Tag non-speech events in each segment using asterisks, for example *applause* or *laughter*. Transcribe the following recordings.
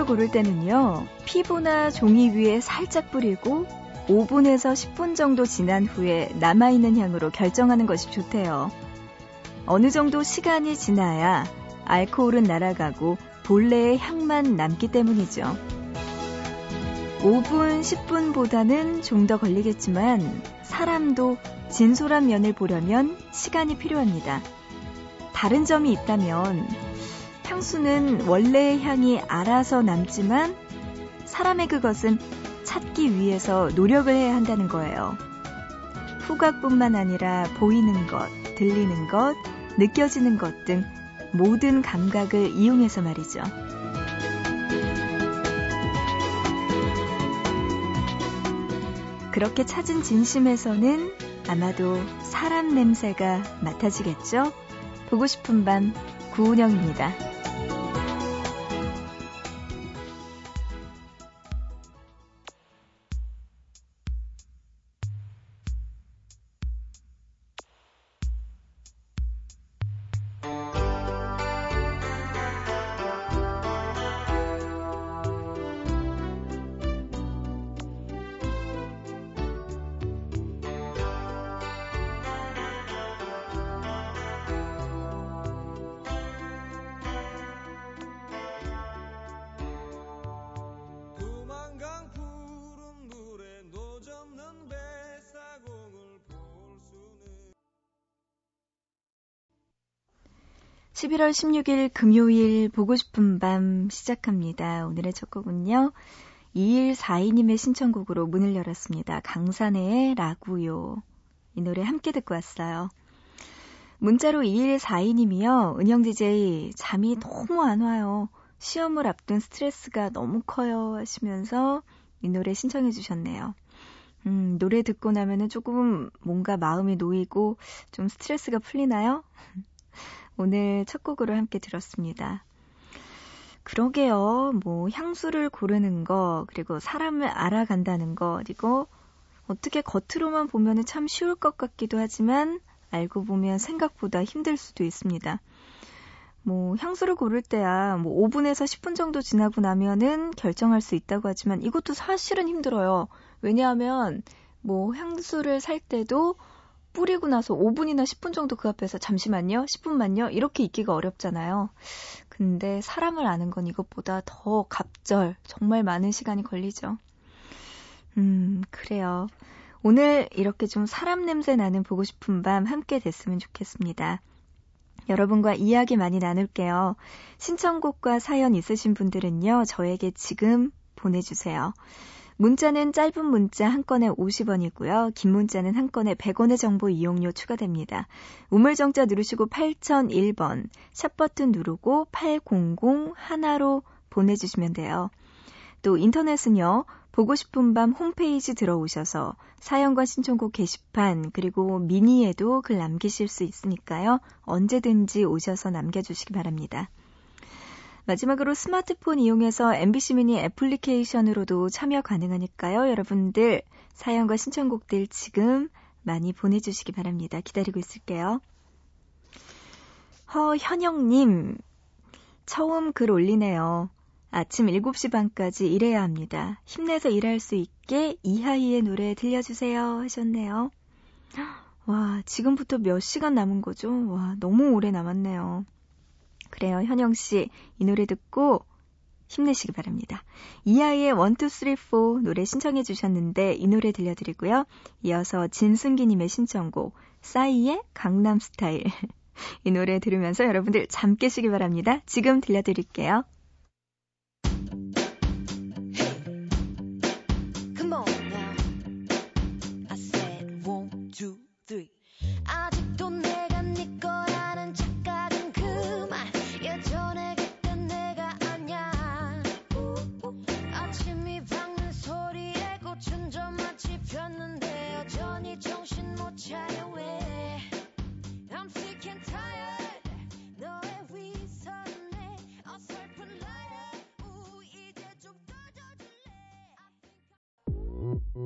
향수를 고를 때는요, 피부나 종이 위에 살짝 뿌리고 5분에서 10분 정도 지난 후에 남아있는 향으로 결정하는 것이 좋대요. 어느 정도 시간이 지나야 알코올은 날아가고 본래의 향만 남기 때문이죠. 5분, 10분보다는 좀 더 걸리겠지만 사람도 진솔한 면을 보려면 시간이 필요합니다. 다른 점이 있다면 향수는 원래의 향이 알아서 남지만 사람의 그것은 찾기 위해서 노력을 해야 한다는 거예요. 후각뿐만 아니라 보이는 것, 들리는 것, 느껴지는 것 등 모든 감각을 이용해서 말이죠. 그렇게 찾은 진심에서는 아마도 사람 냄새가 맡아지겠죠? 보고 싶은 밤 구은영입니다. 11월 16일 금요일 보고 싶은 밤 시작합니다. 오늘의 첫 곡은요. 2142님의 신청곡으로 문을 열었습니다. 강산의 라구요. 이 노래 함께 듣고 왔어요. 문자로 2142님이요. 은영 DJ 잠이 너무 안 와요. 시험을 앞둔 스트레스가 너무 커요 하시면서 이 노래 신청해 주셨네요. 음, 노래 듣고 나면은 조금 뭔가 마음이 놓이고 좀 스트레스가 풀리나요? 오늘 첫 곡으로 함께 들었습니다. 그러게요. 뭐 향수를 고르는 거, 그리고 사람을 알아간다는 거, 그리고 어떻게 겉으로만 보면은 참 쉬울 것 같기도 하지만 알고 보면 생각보다 힘들 수도 있습니다. 뭐 향수를 고를 때야 뭐 5분에서 10분 정도 지나고 나면은 결정할 수 있다고 하지만 이것도 사실은 힘들어요. 왜냐하면 뭐 향수를 살 때도 뿌리고 나서 5분이나 10분 정도 그 앞에서 잠시만요, 10분만요, 이렇게 있기가 어렵잖아요. 근데 사람을 아는 건 이것보다 더 갑절, 정말 많은 시간이 걸리죠. 음, 그래요. 오늘 이렇게 좀 사람 냄새 나는 보고 싶은 밤 함께 됐으면 좋겠습니다. 여러분과 이야기 많이 나눌게요. 신청곡과 사연 있으신 분들은요, 저에게 지금 보내주세요. 문자는 짧은 문자 한 건에 50원이고요. 긴 문자는 한 건에 100원의 정보 이용료 추가됩니다. 우물정자 누르시고 8001번, 샵 버튼 누르고 800 하나로 보내주시면 돼요. 또 인터넷은요. 보고 싶은 밤 홈페이지 들어오셔서 사연과 신청곡 게시판 그리고 미니에도 글 남기실 수 있으니까요. 언제든지 오셔서 남겨주시기 바랍니다. 마지막으로 스마트폰 이용해서 MBC 미니 애플리케이션으로도 참여 가능하니까요. 여러분들 사연과 신청곡들 지금 많이 보내주시기 바랍니다. 기다리고 있을게요. 허현영님, 처음 글 올리네요. 아침 7시 반까지 일해야 합니다. 힘내서 일할 수 있게 이하이의 노래 들려주세요 하셨네요. 와, 지금부터 몇 시간 남은 거죠? 와, 너무 오래 남았네요. 그래요. 현영 씨, 이 노래 듣고 힘내시기 바랍니다. 이하이의 1, 2, 3, 4 노래 신청해 주셨는데 이 노래 들려드리고요. 이어서 진승기님의 신청곡 싸이의 강남스타일 *laughs* 이 노래 들으면서 여러분들 잠 깨시기 바랍니다. 지금 들려드릴게요.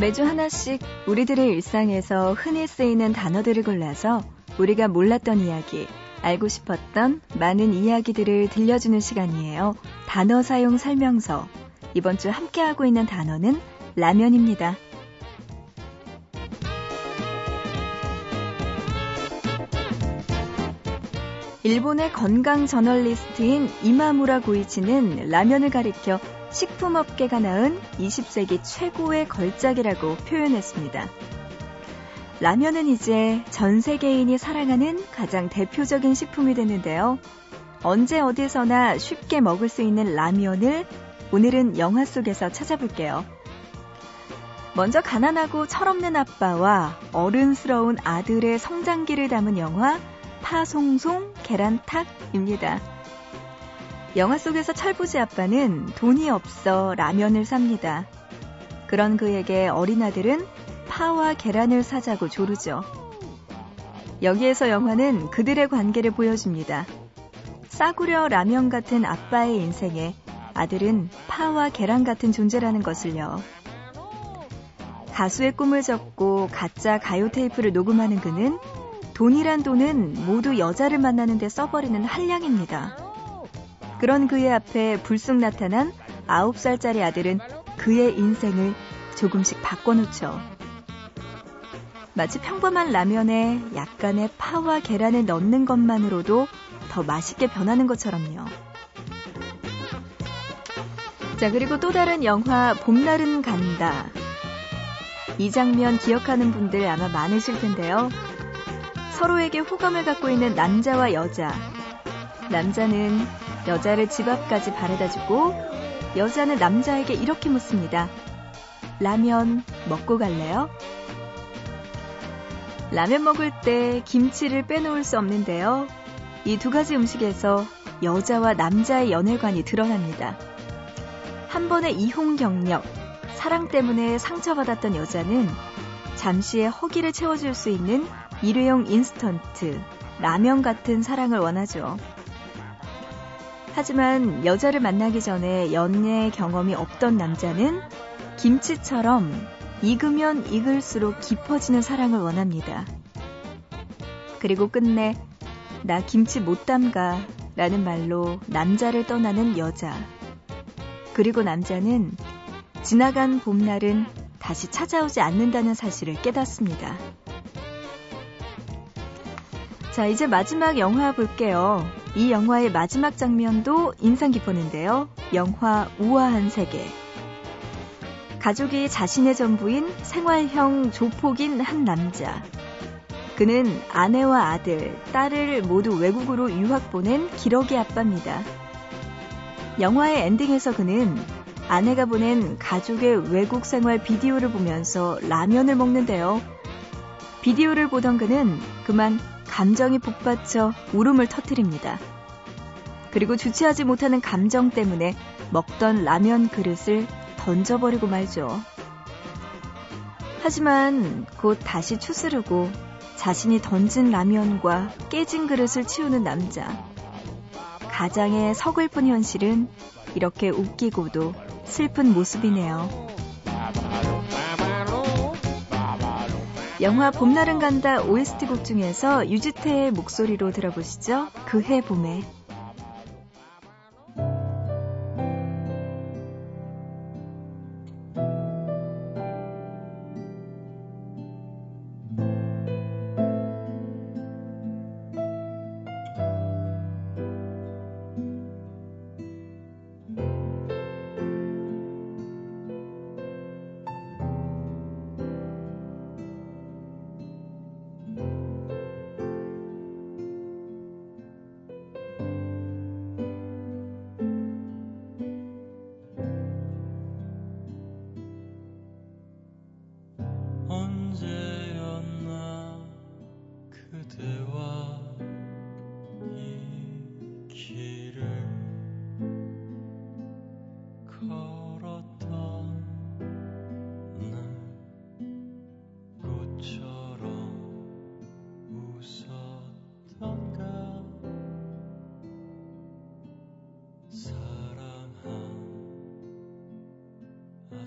매주 하나씩 우리들의 일상에서 흔히 쓰이는 단어들을 골라서 우리가 몰랐던 이야기, 알고 싶었던 많은 이야기들을 들려주는 시간이에요. 단어 사용 설명서. 이번 주 함께하고 있는 단어는 라면입니다. 일본의 건강 저널리스트인 이마무라 고이치는 라면을 가리켜 식품업계가 낳은 20세기 최고의 걸작이라고 표현했습니다. 라면은 이제 전 세계인이 사랑하는 가장 대표적인 식품이 됐는데요. 언제 어디서나 쉽게 먹을 수 있는 라면을 오늘은 영화 속에서 찾아볼게요. 먼저 가난하고 철없는 아빠와 어른스러운 아들의 성장기를 담은 영화 파송송 계란탁입니다. 영화 속에서 철부지 아빠는 돈이 없어 라면을 삽니다. 그런 그에게 어린 아들은 파와 계란을 사자고 조르죠. 여기에서 영화는 그들의 관계를 보여줍니다. 싸구려 라면 같은 아빠의 인생에 아들은 파와 계란 같은 존재라는 것을요. 가수의 꿈을 접고 가짜 가요 테이프를 녹음하는 그는 돈이란 돈은 모두 여자를 만나는 데 써버리는 한량입니다. 그런 그의 앞에 불쑥 나타난 9살짜리 아들은 그의 인생을 조금씩 바꿔놓죠. 마치 평범한 라면에 약간의 파와 계란을 넣는 것만으로도 더 맛있게 변하는 것처럼요. 자, 그리고 또 다른 영화 봄날은 간다. 이 장면 기억하는 분들 아마 많으실 텐데요. 서로에게 호감을 갖고 있는 남자와 여자. 남자는 여자를 집 앞까지 바래다 주고 여자는 남자에게 이렇게 묻습니다. 라면 먹고 갈래요? 라면 먹을 때 김치를 빼놓을 수 없는데요. 이 두 가지 음식에서 여자와 남자의 연애관이 드러납니다. 한 번의 이혼 경력, 사랑 때문에 상처받았던 여자는 잠시의 허기를 채워줄 수 있는 일회용 인스턴트, 라면 같은 사랑을 원하죠. 하지만 여자를 만나기 전에 연애 경험이 없던 남자는 김치처럼 익으면 익을수록 깊어지는 사랑을 원합니다. 그리고 끝내 나 김치 못 담가 라는 말로 남자를 떠나는 여자. 그리고 남자는 지나간 봄날은 다시 찾아오지 않는다는 사실을 깨닫습니다. 자, 이제 마지막 영화 볼게요. 이 영화의 마지막 장면도 인상 깊었는데요. 영화 우아한 세계. 가족이 자신의 전부인 생활형 조폭인 한 남자. 그는 아내와 아들, 딸을 모두 외국으로 유학 보낸 기러기 아빠입니다. 영화의 엔딩에서 그는 아내가 보낸 가족의 외국 생활 비디오를 보면서 라면을 먹는데요. 비디오를 보던 그는 그만 감정이 북받쳐 울음을 터뜨립니다. 그리고 주체하지 못하는 감정 때문에 먹던 라면 그릇을 던져버리고 말죠. 하지만 곧 다시 추스르고 자신이 던진 라면과 깨진 그릇을 치우는 남자. 가장의 서글픈 현실은 이렇게 웃기고도 슬픈 모습이네요. 영화 봄날은 간다 OST 곡 중에서 유지태의 목소리로 들어보시죠. 그해 봄에.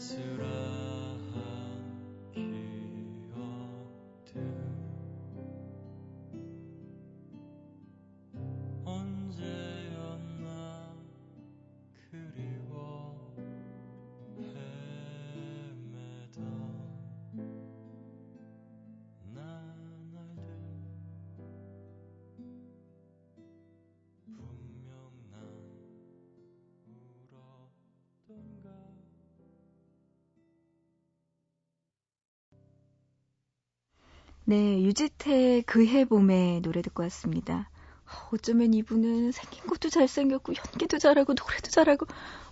아 네, 유지태의 그해 봄의 노래 듣고 왔습니다. 어쩌면 이분은 생긴 것도 잘생겼고 연기도 잘하고 노래도 잘하고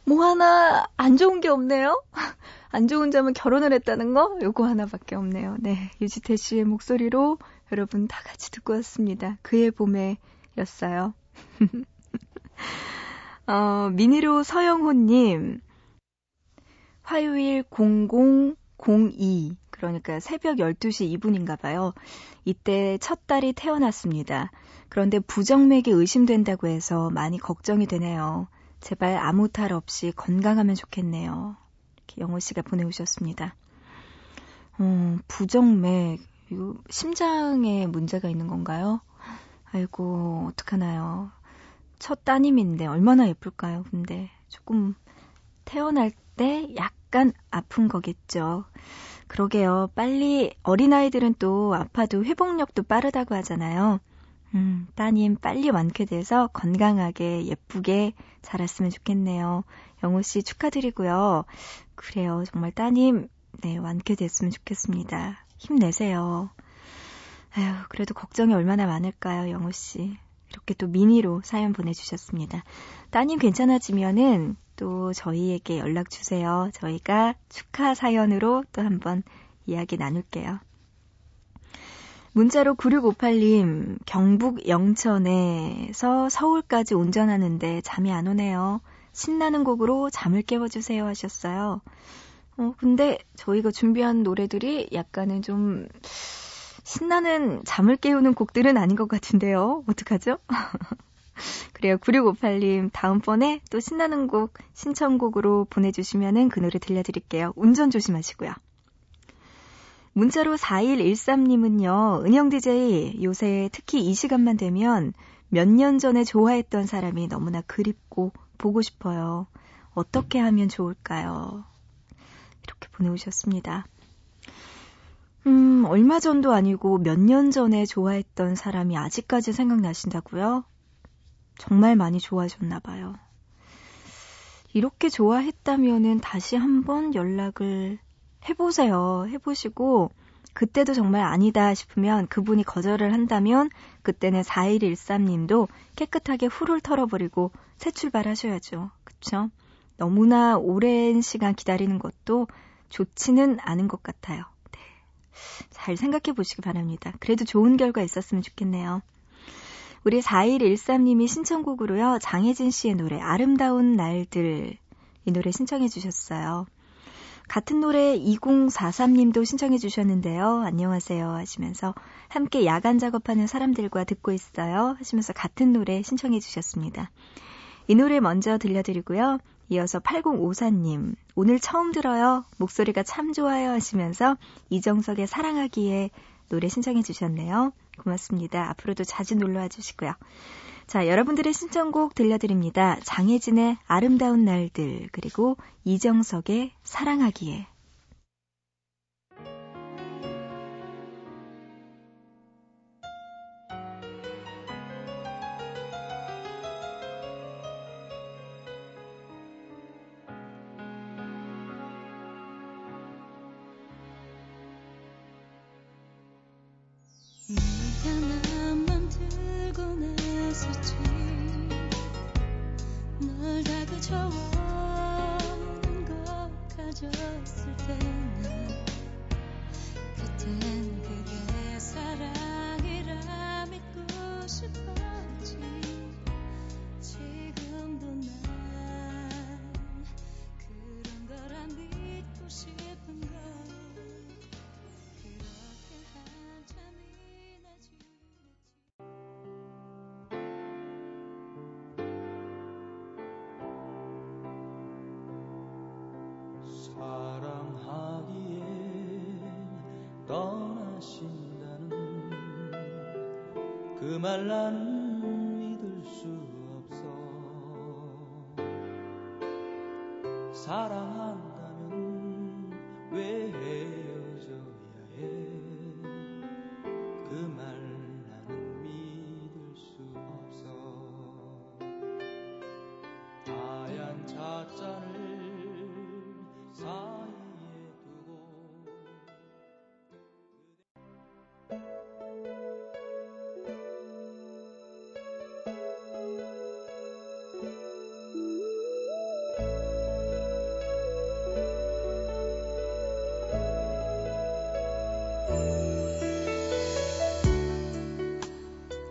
뭐 하나 안 좋은 게 없네요. *laughs* 안 좋은 점은 결혼을 했다는 거 요거 하나밖에 없네요. 네, 유지태 씨의 목소리로 여러분 다 같이 듣고 왔습니다. 그해 봄에였어요. *laughs* 어, 미니로 서영호님 화요일 0002 그러니까 새벽 12시 2분인가 봐요. 이때 첫 딸이 태어났습니다. 그런데 부정맥이 의심된다고 해서 많이 걱정이 되네요. 제발 아무 탈 없이 건강하면 좋겠네요. 이렇게 영호 씨가 보내오셨습니다. 어, 부정맥, 이거 심장에 문제가 있는 건가요? 아이고, 어떡하나요. 첫 따님인데 얼마나 예쁠까요? 근데 조금 태어날 때 약간 아픈 거겠죠. 그러게요. 빨리 어린아이들은 또 아파도 회복력도 빠르다고 하잖아요. 음, 따님 빨리 완쾌돼서 건강하게 예쁘게 자랐으면 좋겠네요. 영호 씨 축하드리고요. 그래요. 정말 따님 네, 완쾌됐으면 좋겠습니다. 힘내세요. 아휴, 그래도 걱정이 얼마나 많을까요, 영호 씨. 이렇게 또 미니로 사연 보내주셨습니다. 따님 괜찮아지면은 또 저희에게 연락 주세요. 저희가 축하 사연으로 또 한번 이야기 나눌게요. 문자로 9658님, 경북 영천에서 서울까지 운전하는데 잠이 안 오네요. 신나는 곡으로 잠을 깨워주세요 하셨어요. 어, 근데 저희가 준비한 노래들이 약간은 좀 신나는 잠을 깨우는 곡들은 아닌 것 같은데요. 어떡하죠? *laughs* *laughs* 그래요. 9658님, 다음번에 또 신나는 곡 신청곡으로 보내주시면은 그 노래 들려드릴게요. 운전 조심하시고요. 문자로 4113님은요, 은영 DJ, 요새 특히 이 시간만 되면 몇 년 전에 좋아했던 사람이 너무나 그립고 보고 싶어요. 어떻게 하면 좋을까요? 이렇게 보내오셨습니다. 음, 얼마 전도 아니고 몇 년 전에 좋아했던 사람이 아직까지 생각나신다고요? 정말 많이 좋아하셨나 봐요. 이렇게 좋아했다면은 다시 한번 연락을 해보세요. 해보시고, 그때도 정말 아니다 싶으면 그분이 거절을 한다면 그때는 4113님도 깨끗하게 후를 털어버리고 새 출발하셔야죠. 그쵸? 너무나 오랜 시간 기다리는 것도 좋지는 않은 것 같아요. 네. 잘 생각해 보시기 바랍니다. 그래도 좋은 결과 있었으면 좋겠네요. 우리 4113님이 신청곡으로요. 장혜진 씨의 노래 아름다운 날들 이 노래 신청해 주셨어요. 같은 노래 2043님도 신청해 주셨는데요. 안녕하세요 하시면서 함께 야간 작업하는 사람들과 듣고 있어요 하시면서 같은 노래 신청해 주셨습니다. 이 노래 먼저 들려드리고요. 이어서 8054님, 오늘 처음 들어요. 목소리가 참 좋아요 하시면서 이정석의 사랑하기에 노래 신청해 주셨네요. 고맙습니다. 앞으로도 자주 놀러와 주시고요. 자, 여러분들의 신청곡 들려드립니다. 장혜진의 아름다운 날들, 그리고 이정석의 사랑하기에. 그말 나는 믿을 수 없어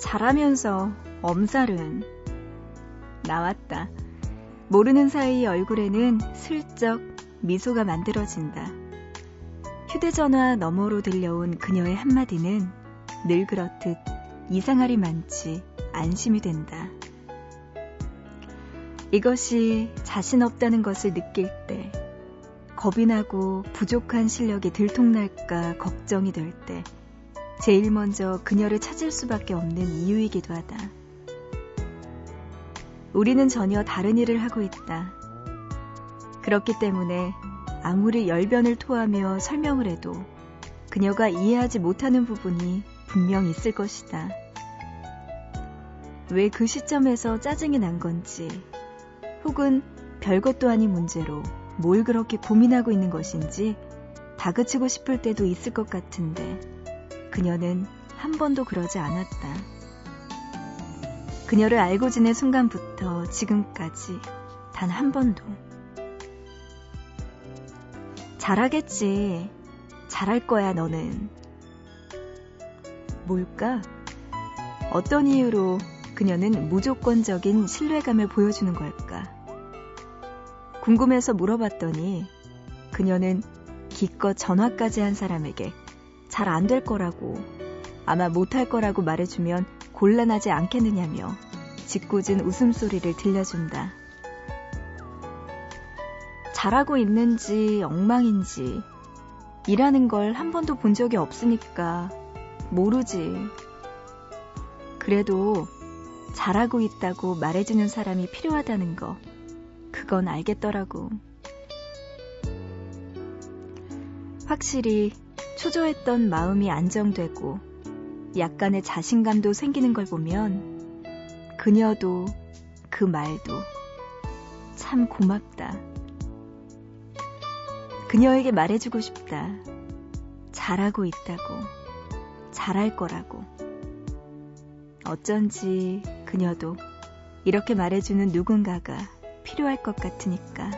잘하면서 엄살은 나왔다. 모르는 사이 얼굴에는 슬쩍 미소가 만들어진다. 휴대전화 너머로 들려온 그녀의 한마디는 늘 그렇듯 이상하리 많지 안심이 된다. 이것이 자신 없다는 것을 느낄 때, 겁이 나고 부족한 실력이 들통날까 걱정이 될 때, 제일 먼저 그녀를 찾을 수밖에 없는 이유이기도 하다. 우리는 전혀 다른 일을 하고 있다. 그렇기 때문에 아무리 열변을 토하며 설명을 해도 그녀가 이해하지 못하는 부분이 분명 있을 것이다. 왜 그 시점에서 짜증이 난 건지, 혹은 별것도 아닌 문제로 뭘 그렇게 고민하고 있는 것인지 다그치고 싶을 때도 있을 것 같은데, 그녀는 한 번도 그러지 않았다. 그녀를 알고 지낸 순간부터 지금까지 단 한 번도. 잘하겠지. 잘할 거야, 너는. 뭘까? 어떤 이유로 그녀는 무조건적인 신뢰감을 보여주는 걸까? 궁금해서 물어봤더니 그녀는 기껏 전화까지 한 사람에게 잘 안 될 거라고 아마 못할 거라고 말해주면 곤란하지 않겠느냐며 짓궂은 웃음소리를 들려준다. 잘하고 있는지 엉망인지 일하는 걸 한 번도 본 적이 없으니까 모르지. 그래도 잘하고 있다고 말해주는 사람이 필요하다는 거, 그건 알겠더라고. 확실히 초조했던 마음이 안정되고 약간의 자신감도 생기는 걸 보면 그녀도 그 말도 참 고맙다. 그녀에게 말해주고 싶다. 잘하고 있다고. 잘할 거라고. 어쩐지 그녀도 이렇게 말해주는 누군가가 필요할 것 같으니까.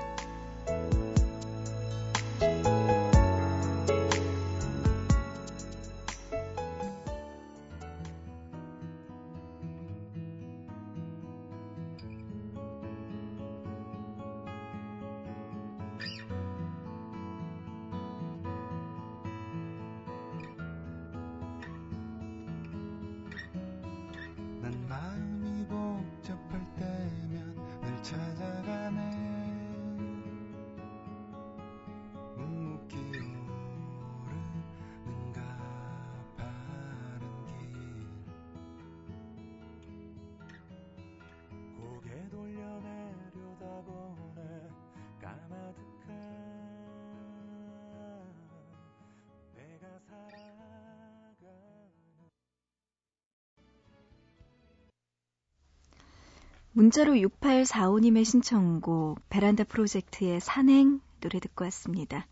문자로 6845님의 신청곡 베란다 프로젝트의 산행 노래 듣고 왔습니다.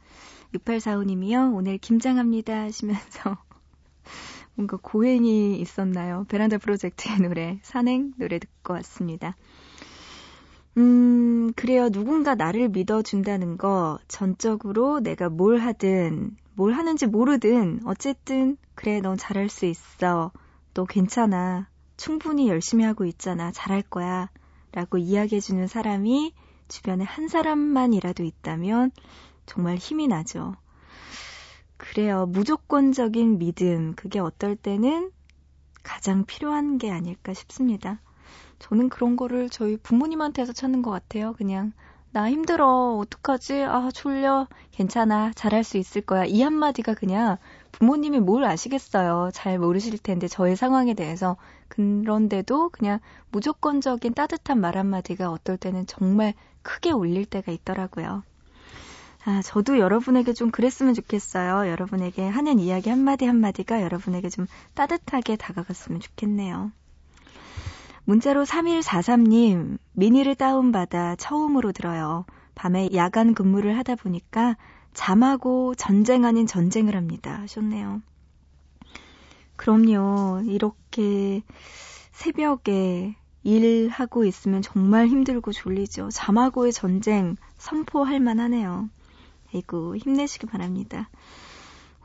6845님이요. 오늘 김장합니다 하시면서 *laughs* 뭔가 고행이 있었나요? 베란다 프로젝트의 노래 산행 노래 듣고 왔습니다. 음, 그래요. 누군가 나를 믿어준다는 거 전적으로 내가 뭘 하든 뭘 하는지 모르든 어쨌든 그래 넌 잘할 수 있어. 너 괜찮아. 충분히 열심히 하고 있잖아. 잘할 거야. 라고 이야기해주는 사람이 주변에 한 사람만이라도 있다면 정말 힘이 나죠. 그래요. 무조건적인 믿음. 그게 어떨 때는 가장 필요한 게 아닐까 싶습니다. 저는 그런 거를 저희 부모님한테서 찾는 것 같아요. 그냥, 나 힘들어. 어떡하지? 아, 졸려. 괜찮아. 잘할 수 있을 거야. 이 한마디가 그냥 부모님이 뭘 아시겠어요. 잘 모르실 텐데, 저의 상황에 대해서. 그런데도 그냥 무조건적인 따뜻한 말 한마디가 어떨 때는 정말 크게 울릴 때가 있더라고요. 아, 저도 여러분에게 좀 그랬으면 좋겠어요. 여러분에게 하는 이야기 한마디 한마디가 여러분에게 좀 따뜻하게 다가갔으면 좋겠네요. 문자로 3143님, 미니를 다운받아 처음으로 들어요. 밤에 야간 근무를 하다 보니까 잠하고 전쟁 아닌 전쟁을 합니다. 하셨네요. 그럼요. 이렇게 새벽에 일하고 있으면 정말 힘들고 졸리죠. 잠하고의 전쟁 선포할 만하네요. 아이고, 힘내시기 바랍니다.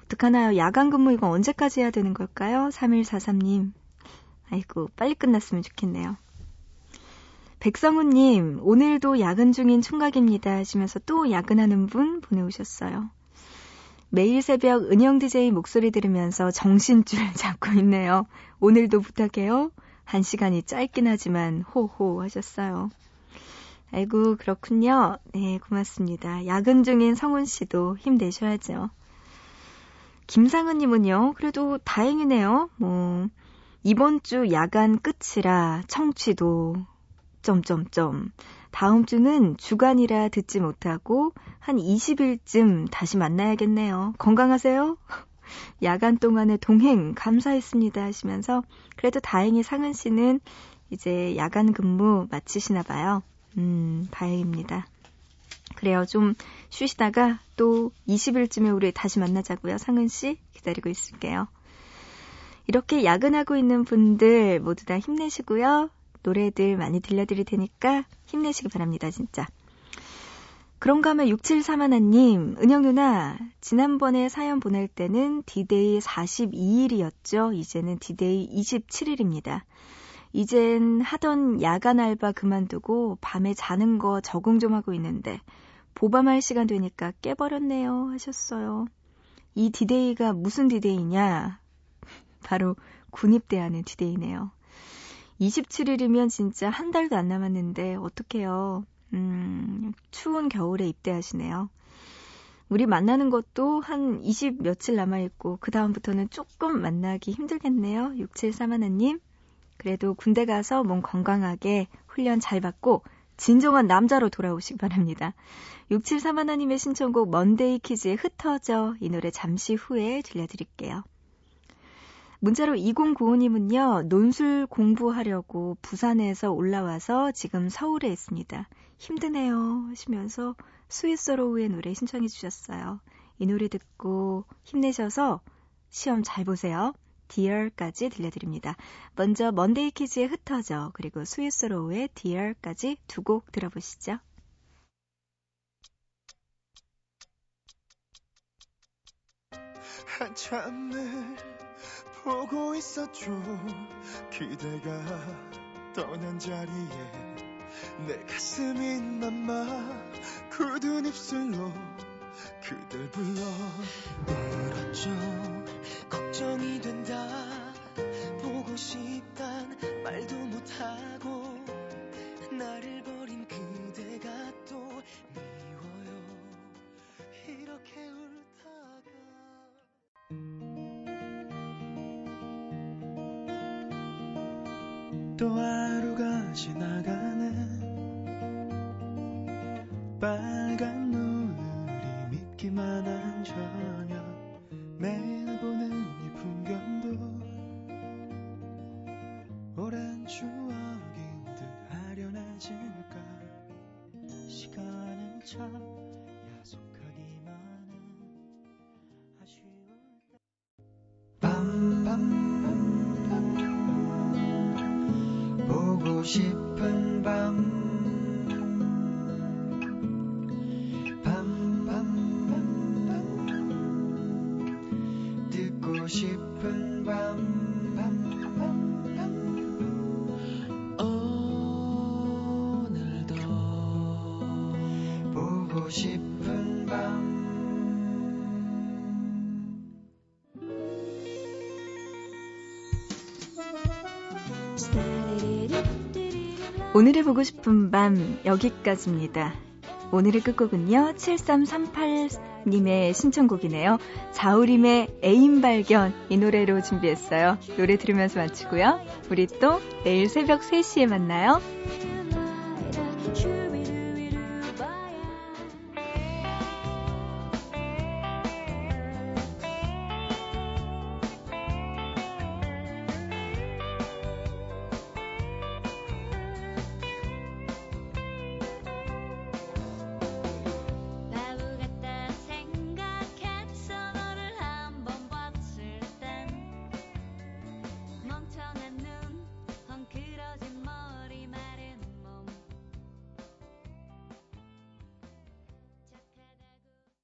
어떡하나요? 야간 근무 이거 언제까지 해야 되는 걸까요? 3143님. 아이고, 빨리 끝났으면 좋겠네요. 백성우님, 오늘도 야근 중인 총각입니다 하시면서 또 야근하는 분 보내오셨어요. 매일 새벽 은영 DJ 목소리 들으면서 정신줄 *laughs* 잡고 있네요. 오늘도 부탁해요. 한 시간이 짧긴 하지만 호호 하셨어요. 아이고, 그렇군요. 네, 고맙습니다. 야근 중인 성훈 씨도 힘내셔야죠. 김상은님은요, 그래도 다행이네요. 뭐, 이번 주 야간 끝이라 청취도, 점점점. 다음 주는 주간이라 듣지 못하고 한 20일쯤 다시 만나야겠네요. 건강하세요? *laughs* 야간 동안의 동행 감사했습니다 하시면서 그래도 다행히 상은 씨는 이제 야간 근무 마치시나 봐요. 음, 다행입니다. 그래요. 좀 쉬시다가 또 20일쯤에 우리 다시 만나자고요. 상은 씨 기다리고 있을게요. 이렇게 야근하고 있는 분들 모두 다 힘내시고요. 노래들 많이 들려드릴 테니까 힘내시기 바랍니다, 진짜. 그런가 하면 6731님, 은영 누나, 지난번에 사연 보낼 때는 디데이 42일이었죠. 이제는 디데이 27일입니다. 이젠 하던 야간 알바 그만두고 밤에 자는 거 적응 좀 하고 있는데 보밤할 시간 되니까 깨버렸네요 하셨어요. 이 디데이가 무슨 디데이냐? 바로 군입대하는 디데이네요. 27일이면 진짜 한 달도 안 남았는데 어떡해요. 음, 추운 겨울에 입대하시네요. 우리 만나는 것도 한 20 며칠 남아있고, 그다음부터는 조금 만나기 힘들겠네요. 6731님. 그래도 군대 가서 몸 건강하게 훈련 잘 받고, 진정한 남자로 돌아오시기 바랍니다. 6731님의 신청곡 먼데이 키즈의 흩어져 이 노래 잠시 후에 들려드릴게요. 문자로 2095님은요, 논술 공부하려고 부산에서 올라와서 지금 서울에 있습니다. 힘드네요. 하시면서 스위스로우의 노래 신청해 주셨어요. 이 노래 듣고 힘내셔서 시험 잘 보세요. Dear까지 들려드립니다. 먼저 먼데이 키즈의 흩어져 그리고 스위스로우의 Dear까지 두 곡 들어보시죠. 한참을 보고 있었죠. 그대가 떠난 자리에 내 가슴이 맘마 굳은 입술로 그댈 불러 울었죠. 걱정이 된다. 보고 싶단 말도 못하고 오늘의 보고 싶은 밤 여기까지입니다. 오늘의 끝곡은요. 7338님의 신청곡이네요. 자우림의 애인 발견 이 노래로 준비했어요. 노래 들으면서 마치고요. 우리 또 내일 새벽 3시에 만나요.